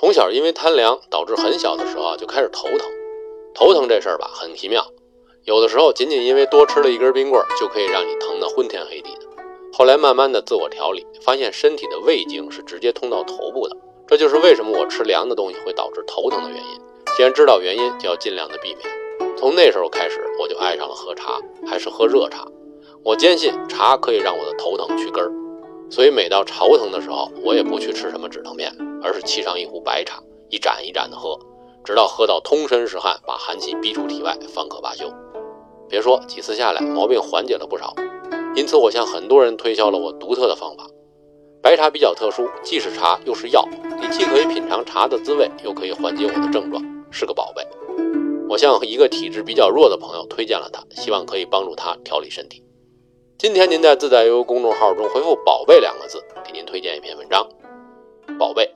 从小因为贪凉，导致很小的时候就开始头疼。头疼这事儿吧，很奇妙，有的时候仅仅因为多吃了一根冰棍，就可以让你疼得昏天黑地的。后来慢慢的自我调理，发现身体的胃经是直接通到头部的，这就是为什么我吃凉的东西会导致头疼的原因。既然知道原因，就要尽量的避免。从那时候开始，我就爱上了喝茶，还是喝热茶。我坚信茶可以让我的头疼去根儿，所以每到头疼的时候，我也不去吃什么止疼面，而是沏上一壶白茶，一盏一盏的喝，直到喝到通身是汗，把寒气逼出体外，方可罢休。别说几次下来，毛病缓解了不少。因此，我向很多人推销了我独特的方法。白茶比较特殊，既是茶又是药，你既可以品尝茶的滋味，又可以缓解我的症状，是个宝贝。我向一个体质比较弱的朋友推荐了它，希望可以帮助他调理身体。今天您在自在游公众号中回复“宝贝”两个字，给您推荐一篇文章。宝贝，